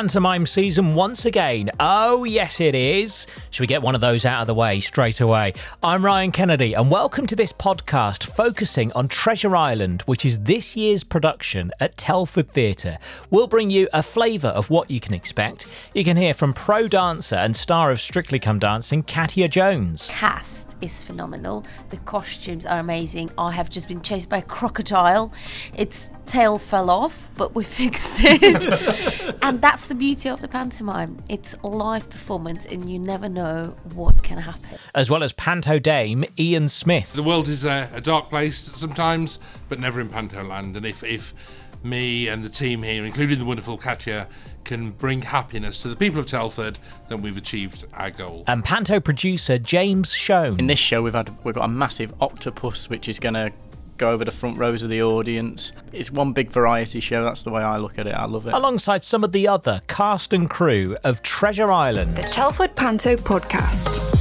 pantomime season once again. Oh, yes, it is. Should we get one of those out of the way straight away? I'm Ryan Kennedy, and welcome to this podcast focusing on Treasure Island, which is this year's production at Telford Theatre. We'll bring you a flavour of what you can expect. You can hear from pro dancer and star of Strictly Come Dancing, Katya Jones. cast is phenomenal. The costumes are amazing. I have just been chased by a crocodile. Its tail fell off, but we fixed it. and that's the beauty of the pantomime. It's a live performance, and you never know what can happen. As well as Panto Dame, Ian Smith. The world is a, a dark place sometimes, but never in Pantoland. And if, if me and the team here, including the wonderful Katya, can bring happiness to the people of Telford, then we've achieved our goal. And Panto producer James Shone. In this show, we've had we've got a massive octopus, which is going to go over the front rows of the audience. It's one big variety show. That's the way I look at it. I love it. alongside some of the other cast and crew of Treasure Island. The Telford Panto Podcast.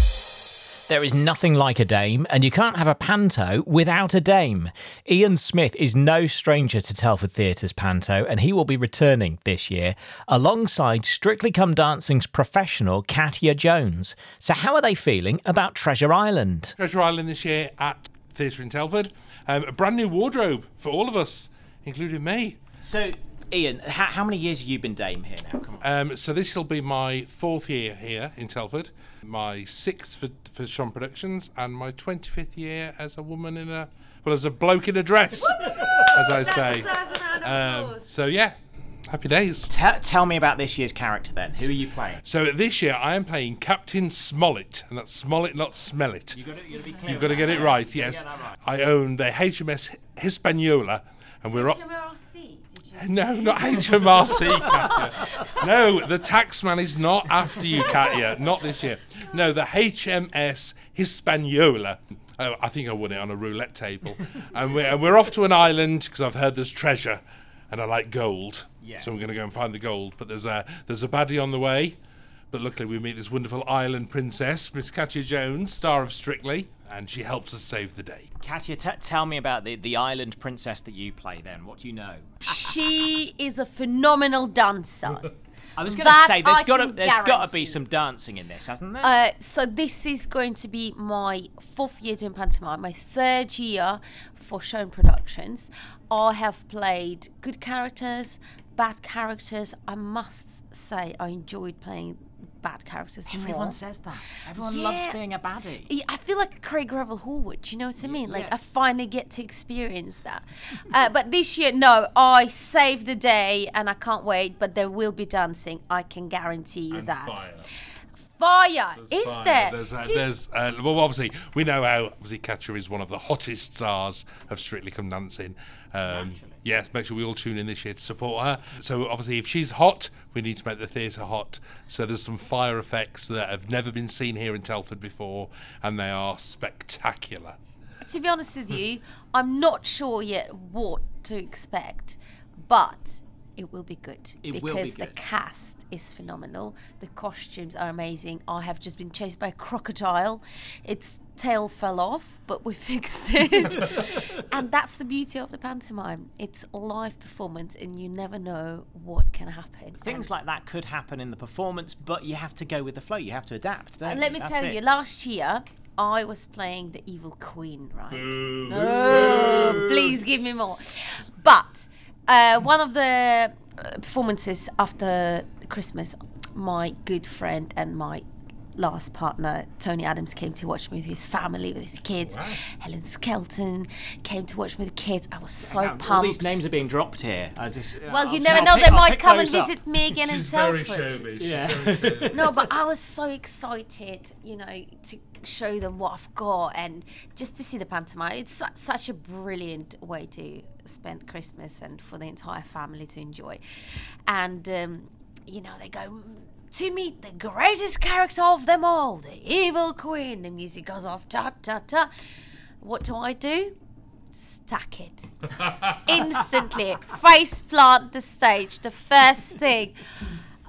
There is nothing like a dame, and you can't have a panto without a dame. Ian Smith is no stranger to Telford Theatre's panto, and he will be returning this year alongside Strictly Come Dancing's professional Katya Jones. So, how are they feeling about Treasure Island? Treasure Island this year at Theatre in Telford. Um, a brand new wardrobe for all of us, including me. So, Ian, how, how many years have you been Dame here now? Come on. Um, so this will be my fourth year here in Telford, my sixth for, for Shone Productions, and my 25th year as a woman in a, well, as a bloke in a dress, as I say. Um, so yeah, happy days. Te- tell me about this year's character then. Who are you playing? So this year I am playing Captain Smollett, and that's Smollett, not Smell It. You got to, be clear. You've got to get it right, yes. I own the HMS Hispaniola, and we're up. No, not HMRC, Katya. No, the taxman is not after you, Katya. Not this year. No, the HMS Hispaniola. Oh, I think I won it on a roulette table. and, we're, and we're off to an island because I've heard there's treasure and I like gold. Yes. So we're going to go and find the gold. But there's a, there's a baddie on the way. But luckily, we meet this wonderful island princess, Miss Katya Jones, star of Strictly, and she helps us save the day. Katya, t- tell me about the, the island princess that you play then. What do you know? She is a phenomenal dancer. I was going to say, there's I got to there's got to be some dancing in this, hasn't there? Uh, so this is going to be my fourth year doing pantomime, my third year for Shone Productions. I have played good characters, bad characters. I must say I enjoyed playing bad characters Everyone more. says that. Everyone loves being a baddie. Yeah, I feel like Craig Revel Horwood. Do you know what I mean? Like yeah. I finally get to experience that. uh, but this year, no, I saved the day, and I can't wait. But there will be dancing. I can guarantee you that. Fire, is Fine. there? There's, uh, See, there's uh, well, obviously we know how obviously Katya is one of the hottest stars of Strictly Come Dancing. Um, yes, make sure we all tune in this year to support her. So obviously, if she's hot, we need to make the theatre hot. So there's some fire effects that have never been seen here in Telford before, and they are spectacular. to be honest with you, I'm not sure yet what to expect, but it will be good It because will be the cast is phenomenal. The costumes are amazing. I have just been chased by a crocodile. Its tail fell off, but we fixed it. and that's the beauty of the pantomime. It's a live performance, and you never know what can happen. Things And- like that could happen in the performance, but you have to go with the flow. You have to adapt. Don't And let you? me That's tell it. you, last year I was playing the evil queen, right? Oh, please give me more. But uh, one of the uh, performances after Christmas, my good friend and my last partner, Tony Adams, came to watch me with his family, with his kids. Helen Skelton came to watch me with the kids. I was so Now, pumped. All these names are being dropped here. I just, well, I'll- you never I'll know, pick- they I'll might come and those up. visit me again in She's very Telford. showbiz. Yeah. She's very showbiz. no, but I was so excited, you know, to show them what I've got and just to see the pantomime. It's su- such a brilliant way to spend Christmas and for the entire family to enjoy. And, um, you know, they go to meet the greatest character of them all, the evil queen. The music goes off, ta ta ta. What do I do? Stack it instantly, face plant the stage. The first thing.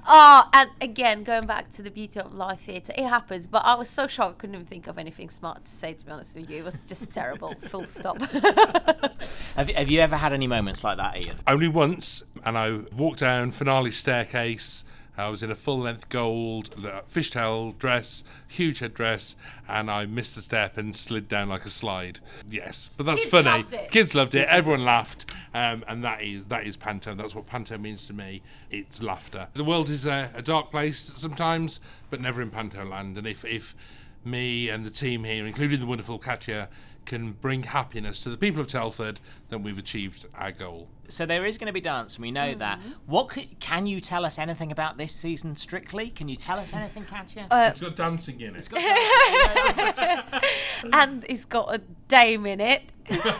Oh, and again, going back to the beauty of live theatre, it happens. But I was so shocked, I couldn't even think of anything smart to say. To be honest with you, it was just terrible. Full stop. Have, you- have you ever had any moments like that, Ian? Only once, and I walked down finale staircase, I was in a full length gold uh, fishtail dress, huge headdress, and I missed a step and slid down like a slide. Yes, but that's Kids funny. loved it. Kids loved it. Everyone laughed, um, and that is that is panto. That's what panto means to me. It's laughter. The world is a, a dark place sometimes, but never in panto land. And if if me and the team here, including the wonderful Katya, can bring happiness to the people of Telford, then we've achieved our goal. So there is going to be dance, and we know that. Mm-hmm. What c- can you tell us anything about this season? Strictly, can you tell us anything, Katya? It's got dancing in it. It's got dancing. and it's got a dame in it.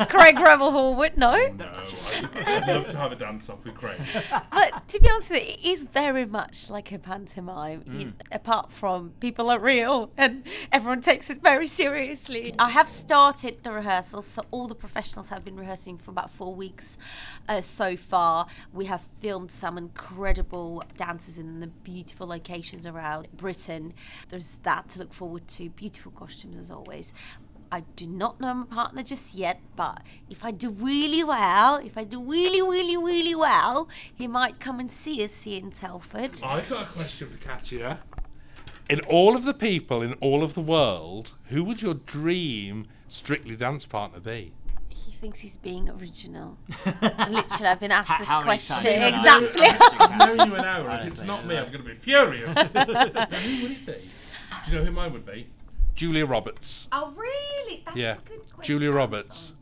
Craig Revel Horwood, no. No, I'd love to have a dance off with Craig. But to be honest, it is very much like a pantomime. You- apart from people are real and everyone takes it very seriously. I have started the rehearsals, so all the professionals have been rehearsing for about four weeks uh, so far. We have filmed some incredible dances in the beautiful locations around Britain. There's that to look forward to. Beautiful costumes as always. I do not know my partner just yet, but if I do really well, if I do really, really, really well, he might come and see us here in Telford. I've got a question for Katya. In all of the people in all of the world, who would your dream strictly dance partner be? He thinks he's being original. Literally, I've been asked How- this how many question. times have you been asked Exactly. I've known you an hour. If it's Honestly, not me, yeah. I'm going to be furious. now, who would it be? Do you know who mine would be? Julia Roberts. oh, really? That's Yeah, a good question. Julia to Roberts.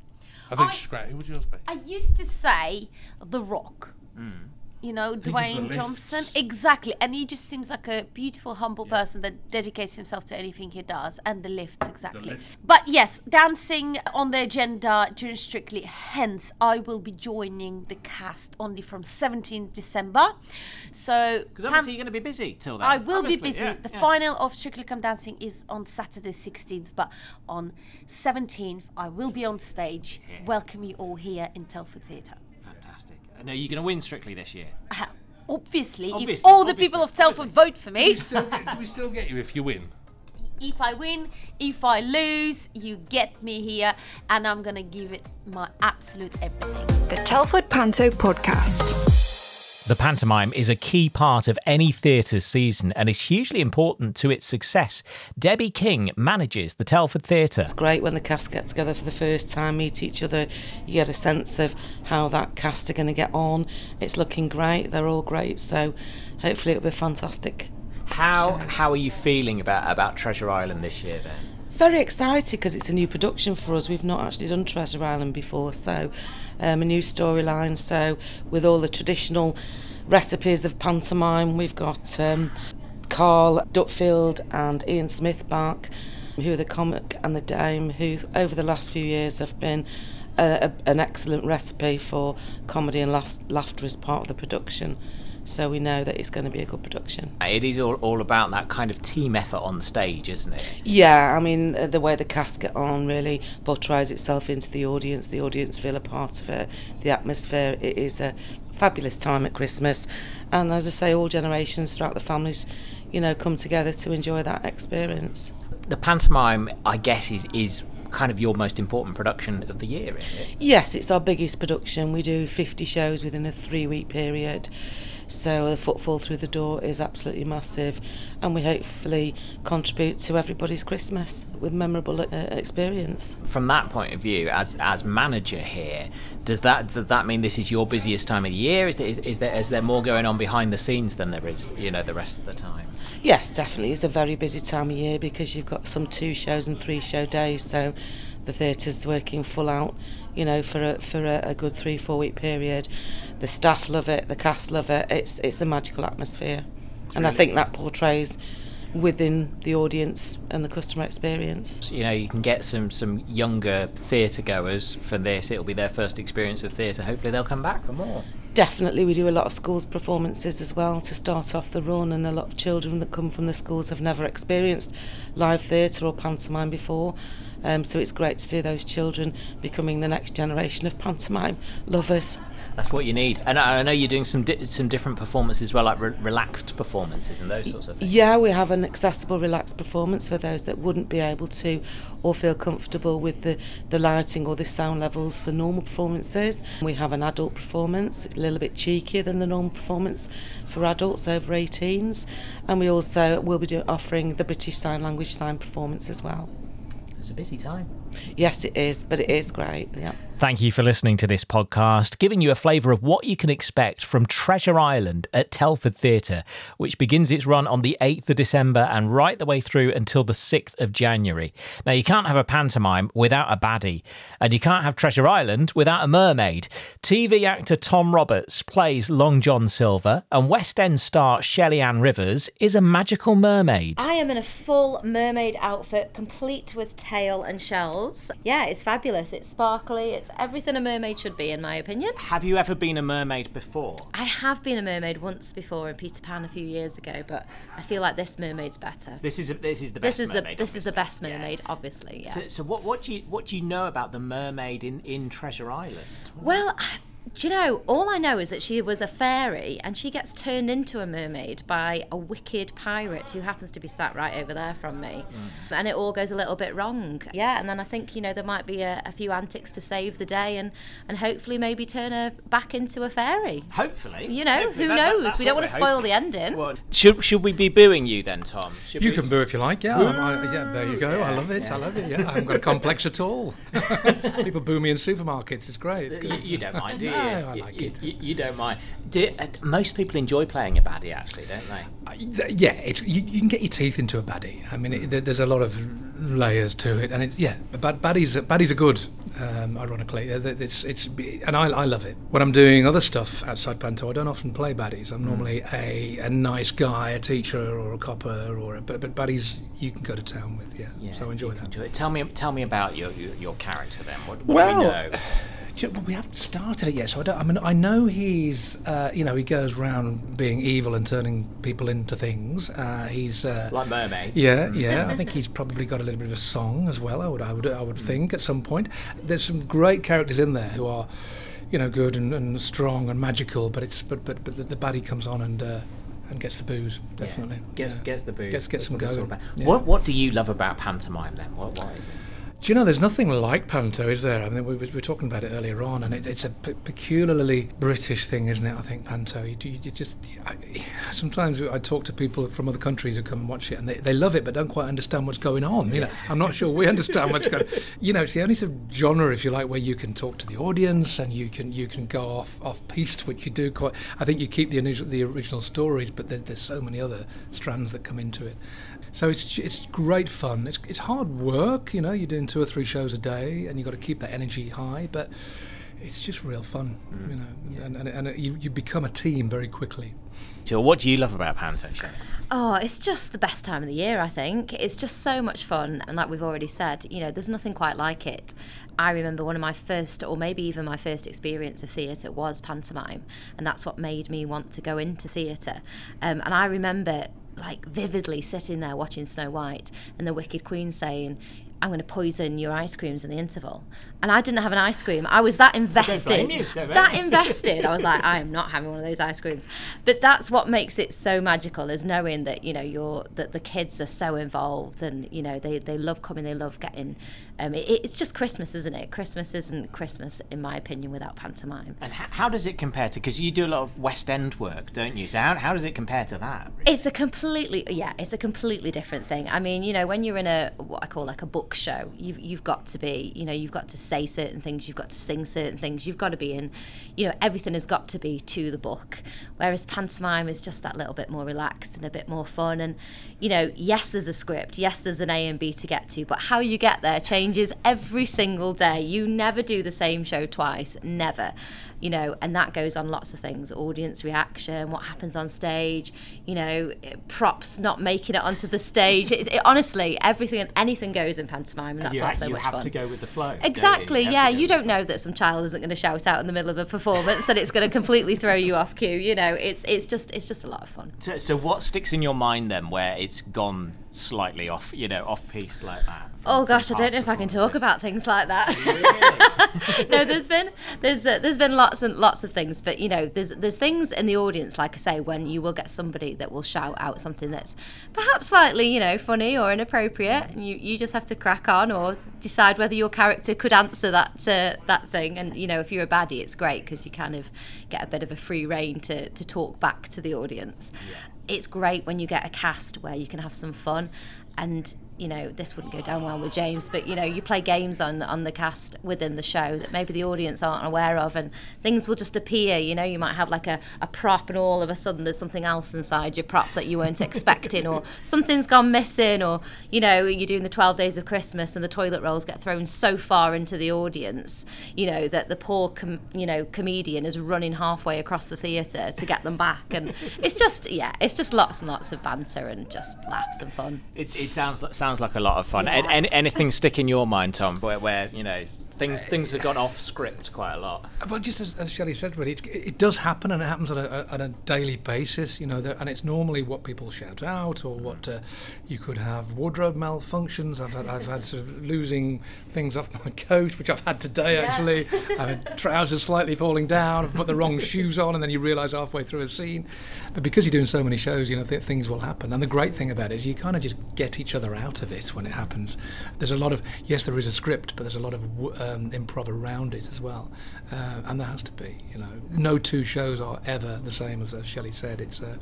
I think I- she's great. Who would yours be? I used to say The Rock. Hmm. You know, the Dwayne Johnson. lifts. Exactly. And he just seems like a beautiful, humble person that dedicates himself to anything he does. And the lifts, exactly. lifts. But yes, dancing on the agenda during Strictly. Hence, I will be joining the cast only from 17th December. So, Because obviously you're going to be busy till then. I will Obviously, be busy. yeah, the yeah. final of Strictly Come Dancing is on Saturday 16th, but on 17th I will be on stage. Yeah. Welcome you all here in Telford Theatre. Fantastic. And are you going to win Strictly this year? Uh, Obviously, if Obviously, all the people of Telford vote for Do we, me, still get, do we still get you if you win? if I win, if I lose, you get me here, and I'm gonna give it my absolute everything. The Telford Panto Podcast. The pantomime is a key part of any theatre's season and is hugely important to its success. Debbie King manages the Telford Theatre. It's great when the cast get together for the first time, meet each other. You get a sense of how that cast are going to get on. It's looking great. They're all great. So hopefully it'll be fantastic. How how are you feeling about about Treasure Island this year then? Very excited because it's a new production for us. We've not actually done Treasure Island before, so um, a new storyline. So with all the traditional recipes of pantomime, we've got um, Carl Dutfield and Ian Smith back, who are the comic and the dame, who over the last few years have been a, a, an excellent recipe for comedy and last, laughter as part of the production. So we know that it's going to be a good production. It is all, all about that kind of team effort on stage, isn't it? Yeah, I mean, uh, the way the cast get on really portrays itself into the audience. The audience feel a part of it. The atmosphere, it is a fabulous time at Christmas. And as I say, all generations throughout the families, you know, come together to enjoy that experience. The pantomime, I guess, is is kind of your most important production of the year, isn't it? Yes, it's our biggest production. We do 50 shows within a three week period. So the footfall through the door is absolutely massive, and we hopefully contribute to everybody's Christmas with memorable uh, experience. From that point of view, as as manager here, does that does that mean this is your busiest time of the year? Is there is, is there is there more going on behind the scenes than there is, you know, the rest of the time? Yes, definitely. It's a very busy time of year because you've got some two shows and three show days, so the theatre's working full out, you know, for a, for a, a good three four week period. The staff love it, the cast love it. It's it's a magical atmosphere, and I think that portrays within the audience and the customer experience. You know, you can get some some younger theatre goers for this. It'll be their first experience of theatre. Hopefully, they'll come back for more. Definitely, we do a lot of schools performances as well to start off the run, and a lot of children that come from the schools have never experienced live theatre or pantomime before, Um, so it's great to see those children becoming the next generation of pantomime lovers. That's what you need. And I I know you're doing some di- some different performances as well, like re- relaxed performances and those sorts of things. Yeah, we have an accessible, relaxed performance for those that wouldn't be able to or feel comfortable with the, the lighting or the sound levels for normal performances. We have an adult performance, a little bit cheekier than the normal performance for adults over 18s. And we also will be do- offering the British Sign Language sign performance as well. It's a busy time. Yes, it is, but it is great. Yeah. Thank you for listening to this podcast, giving you a flavour of what you can expect from Treasure Island at Telford Theatre, which begins its run on the 8th of December and right the way through until the 6th of January. Now, you can't have a pantomime without a baddie, and you can't have Treasure Island without a mermaid. TV actor Tom Roberts plays Long John Silver, and West End star Shelley Anne Rivers is a magical mermaid. I am in a full mermaid outfit, complete with tail and shells. Yeah, it's fabulous. It's sparkly. It's everything a mermaid should be, in my opinion. Have you ever been a mermaid before? I have been a mermaid once before in Peter Pan a few years ago, but I feel like this mermaid's better. This is a, this is the best This is mermaid. the this is the best Yeah. mermaid, obviously. Yeah. So, so what what do you what do you know about the mermaid in, in Treasure Island? Well, do you know, all I know is that she was a fairy and she gets turned into a mermaid by a wicked pirate who happens to be sat right over there from me. And it all goes a little bit wrong. Yeah, and then I think, you know, there might be a, a few antics to save the day and, and hopefully maybe turn her back into a fairy. Hopefully, You know, Hopefully. who That- that- knows? that's we don't want to spoil hoping. the ending. Well, should should we be booing you then, Tom? Should You we- can boo if you like. Yeah, I, I, yeah. There you go. I love it. I love it. Yeah, I haven't got a complex at all. People boo me in supermarkets. It's great. It's You, good. you don't mind, do you? No, I like you, it. You, you don't mind. Do, uh, most people enjoy playing a baddie, actually, don't they? Uh, yeah, it's you, you can get your teeth into a baddie. I mean, it, there's a lot of layers to it, and it, yeah, but baddies baddies are good. Um, ironically, it's it's and I, I love it. When I'm doing other stuff outside Panto, I don't often play baddies. I'm normally a, a nice guy, a teacher or a copper, or a, but but baddies you can go to town with. Yeah, so I enjoy that. Enjoy it. Tell me, tell me about your your, your character then. What, what do we know? Well, we haven't started it yet, so I don't. I mean, I know he's, uh, you know, he goes around being evil and turning people into things. Uh, he's uh, Like mermaids. Yeah, yeah. I think he's probably got a little bit of a song as well. I would, I would, I would Mm. think at some point. There's some great characters in there who are, you know, good and, and strong and magical. But it's, but but but the, the baddie comes on and. Uh, and gets the booze, definitely. Gets yeah. gets the booze. Gets, gets some what it's all going. Yeah. What what do you love about pantomime then? What what is it? Do you know there's nothing like panto, is there? I mean, we, we were talking about it earlier on, and it, it's a peculiarly British thing, isn't it? I think panto. You, do- you just I, sometimes I talk to people from other countries who come and watch it, and they, they love it, but don't quite understand what's going on. You know, I'm not sure we understand what's going. on. You know, it's the only sort of genre, if you like, where you can talk to the audience and you can you can go off off piste, which you do quite. I think you keep the initial, the original stories, but there, there's so many other strands that come into it. So it's it's great fun. It's it's hard work, you know. You're doing two or three shows a day, and you've got to keep that energy high. But it's just real fun, you know. And, and, and you you become a team very quickly. So what do you love about panto? Shelley? Oh, it's just the best time of the year, I think. It's just so much fun. And like we've already said, you know, there's nothing quite like it. I remember one of my first, or maybe even my first experience of theatre was pantomime. And that's what made me want to go into theatre. Um, and I remember, like, vividly sitting there watching Snow White and the Wicked Queen saying, I'm going to poison your ice creams in the interval. And I didn't have an ice cream. I was that invested. blame you, don't blame That invested. I was like, I am not having one of those ice creams. But that's what makes it so magical is knowing that, you know, you're that the kids are so involved and, you know, they, they love coming, they love getting um it, it's just Christmas, isn't it? Christmas isn't Christmas, in my opinion, without pantomime. And how, how does it compare to? Because you do a lot of West End work, don't you? So how, how does it compare to that? It's a completely yeah, it's a completely different thing. I mean, you know, when you're in a what I call like a book show, you've you've got to be, you know, you've got to say certain things, you've got to sing certain things, you've got to be in, you know, everything has got to be to the book. Whereas pantomime is just that little bit more relaxed and a bit more fun. And you know, yes, there's a script, yes, there's an A and B to get to, but how you get there changes every single day. You never do the same show twice, never. You know, and that goes on lots of things audience reaction, what happens on stage, you know, props not making it onto the stage. It, it, honestly, everything and anything goes in pantomime, and that's you what's ha- so you much have fun. to go with the flow. don't you? Exactly, You yeah. You don't know that some child isn't going to shout out in the middle of a performance and it's going to completely throw you off cue. You know, it's it's just it's just a lot of fun. So, so what sticks in your mind then, where it's gone slightly off, you know, off piste like that? Oh gosh, I don't know if I can talk about things like that. no, there's been there's uh, there's been lots and lots of things, but you know, there's there's things in the audience, like I say, when you will get somebody that will shout out something that's perhaps slightly, you know, funny or inappropriate, and you you just have to crack on or decide whether your character could answer that uh, that thing. And you know, if you're a baddie, it's great because you kind of get a bit of a free rein to to talk back to the audience. Yeah. It's great when you get a cast where you can have some fun and you know this wouldn't go down well with James but you know you play games on on the cast within the show that maybe the audience aren't aware of and things will just appear you know you might have like a, a prop and all of a sudden there's something else inside your prop that you weren't expecting or something's gone missing or you know you're doing the 12 days of Christmas and the toilet rolls get thrown so far into the audience you know that the poor com- you know comedian is running halfway across the theatre to get them back and it's just yeah it's just lots and lots of banter and just laughs and fun. It, it sounds sounds sounds like a lot of fun. Yeah. Any, anything stick in your mind, Tom, where, where you know things eh, things have gone off script quite a lot. Well, just as, as Shelley said, really, it, it, does happen, and it happens on a, on a daily basis. You know, and it's normally what people shout out, or what mm. uh, you could have wardrobe malfunctions. I've had I've had sort of losing things off my coat, which I've had today yeah. actually. I've had trousers slightly falling down. I've put the wrong shoes on, and then you realise halfway through a scene. But because you're doing so many shows, you know, th- things will happen. And the great thing about it is you kind of just get each other out of it when it happens. There's a lot of yes, there is a script, but there's a lot of uh, um, improv around it as well, uh, and there has to be. You know, no two shows are ever the same as, as Shelley said. It's uh,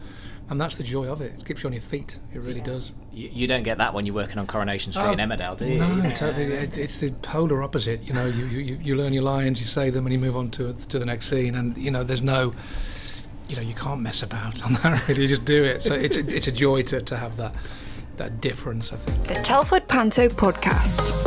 and that's the joy of it. It keeps you on your feet. It really yeah. does. You, you, don't get that when you're working on Coronation Street oh, in Emmerdale, do you? No, yeah. totally. It, it's the polar opposite. You know, you, you, you learn your lines, you say them, and you move on to to the next scene. And you know, there's no, you know, you can't mess about on that. Really, you just do it. So it's a, it's a joy to, to have that that difference. I think. The Telford Panto Podcast.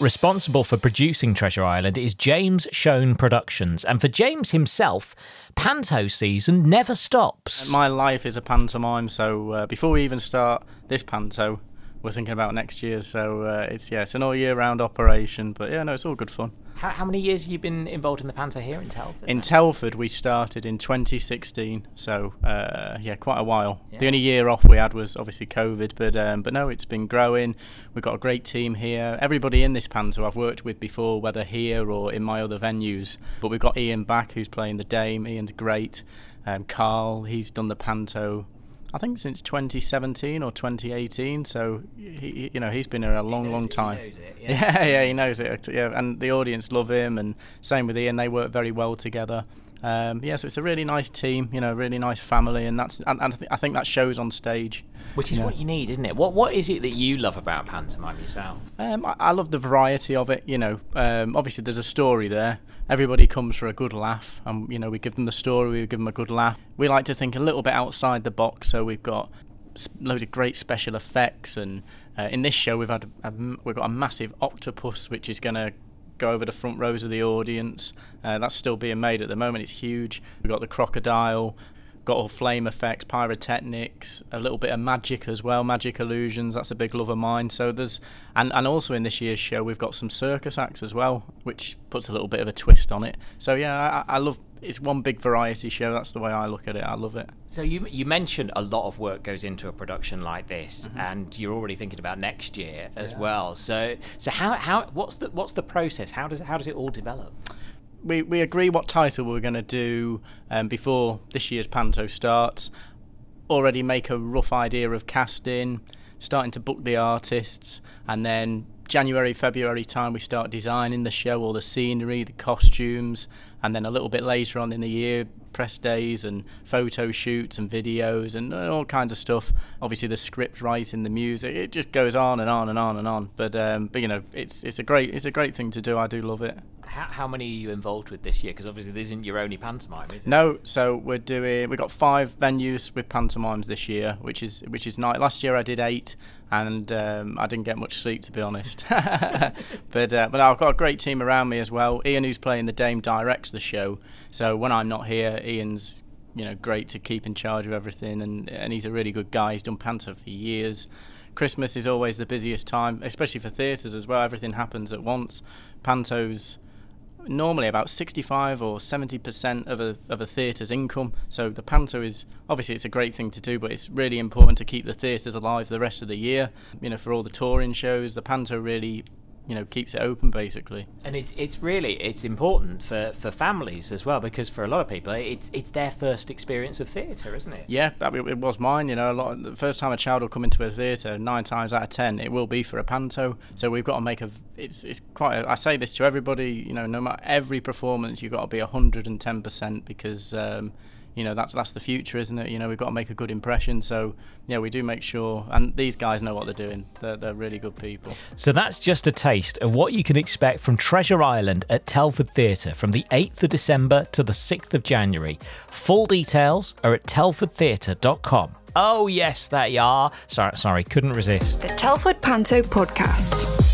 Responsible for producing Treasure Island is James Shone Productions, and for James himself, Panto season never stops. My life is a pantomime, so uh, before we even start this panto, we're thinking about next year. So uh, it's yeah, it's an all year round operation, but yeah, no, it's all good fun. How, how many years have you been involved in the Panto here in Telford? In Telford, we started in 2016, so uh, yeah, quite a while. Yeah. The only year off we had was obviously COVID, but um, but no, it's been growing. We've got a great team here. Everybody in this Panto I've worked with before, whether here or in my other venues. But we've got Ian back, who's playing the Dame. Ian's great. Um, Carl, he's done the Panto I think since 2017 or 2018. So he, you know, he's been here a long, long time. It, yeah. yeah. yeah, he knows it. Yeah, and the audience love him, and same with Ian. They work very well together. Um, yeah, so it's a really nice team, you know, really nice family, and that's and, and I think that shows on stage. Which is what you need, isn't it? What What is it that you love about pantomime yourself? Um, I, I, love the variety of it. You know, um, obviously there's a story there. Everybody comes for a good laugh, and you know we give them the story, we give them a good laugh. We like to think a little bit outside the box, so we've got loads of great special effects, and uh, in this show we've had a, a, we've got a massive octopus which is going to go over the front rows of the audience. Uh, that's still being made at the moment. It's huge. We've got the crocodile, got all flame effects, pyrotechnics, a little bit of magic as well, magic illusions. That's a big love of mine. So there's, and, and also in this year's show, we've got some circus acts as well, which puts a little bit of a twist on it. So yeah, I, I love. It's one big variety show. That's the way I look at it. I love it. So you you mentioned a lot of work goes into a production like this, mm-hmm. and you're already thinking about next year as yeah. well. So so how how what's the what's the process? How does how does it all develop? we, we agree what title we're going to do um, before this year's panto starts. Already make a rough idea of casting, starting to book the artists, and then January, February time we start designing the show, all the scenery, the costumes, and then a little bit later on in the year, press days and photo shoots and videos and all kinds of stuff. Obviously, the script writing, the music, it just goes on and on and on and on. But um, but you know, it's it's a great it's a great thing to do. I do love it. How, how many are you involved with this year? Because obviously, this isn't your only pantomime, is it? No, so we're doing we've got five venues with pantomimes this year, which is which is nice. Last year I did eight, and um, I didn't get much sleep to be honest. but uh, but I've got a great team around me as well. Ian, who's playing the Dame, directs the show. So when I'm not here, Ian's you know great to keep in charge of everything, and and he's a really good guy. He's done panto for years. Christmas is always the busiest time, especially for theatres as well. Everything happens at once. Pantos normally about 65 or 70 percent of a of a theatre's income. So the panto is obviously it's a great thing to do, but it's really important to keep the theatres alive the rest of the year. You know, for all the touring shows, the panto really you know keeps it open basically. And it's it's really it's important for for families as well because for a lot of people it's it's their first experience of theatre isn't it? Yeah that, it was mine you know a lot of, the first time a child will come into a theatre nine times out of ten it will be for a panto. So we've got to make a it's it's quite a, I say this to everybody you know no matter every performance you've got to be 110% because um, you know that's that's the future, isn't it? You know we've got to make a good impression. So yeah, we do make sure, and these guys know what they're doing. They're, they're really good people. So that's just a taste of what you can expect from Treasure Island at Telford Theatre from the 8th of December to the 6th of January. Full details are at telfordtheatre.com. Oh yes, that you are. Sorry, sorry, couldn't resist. The Telford Panto Podcast.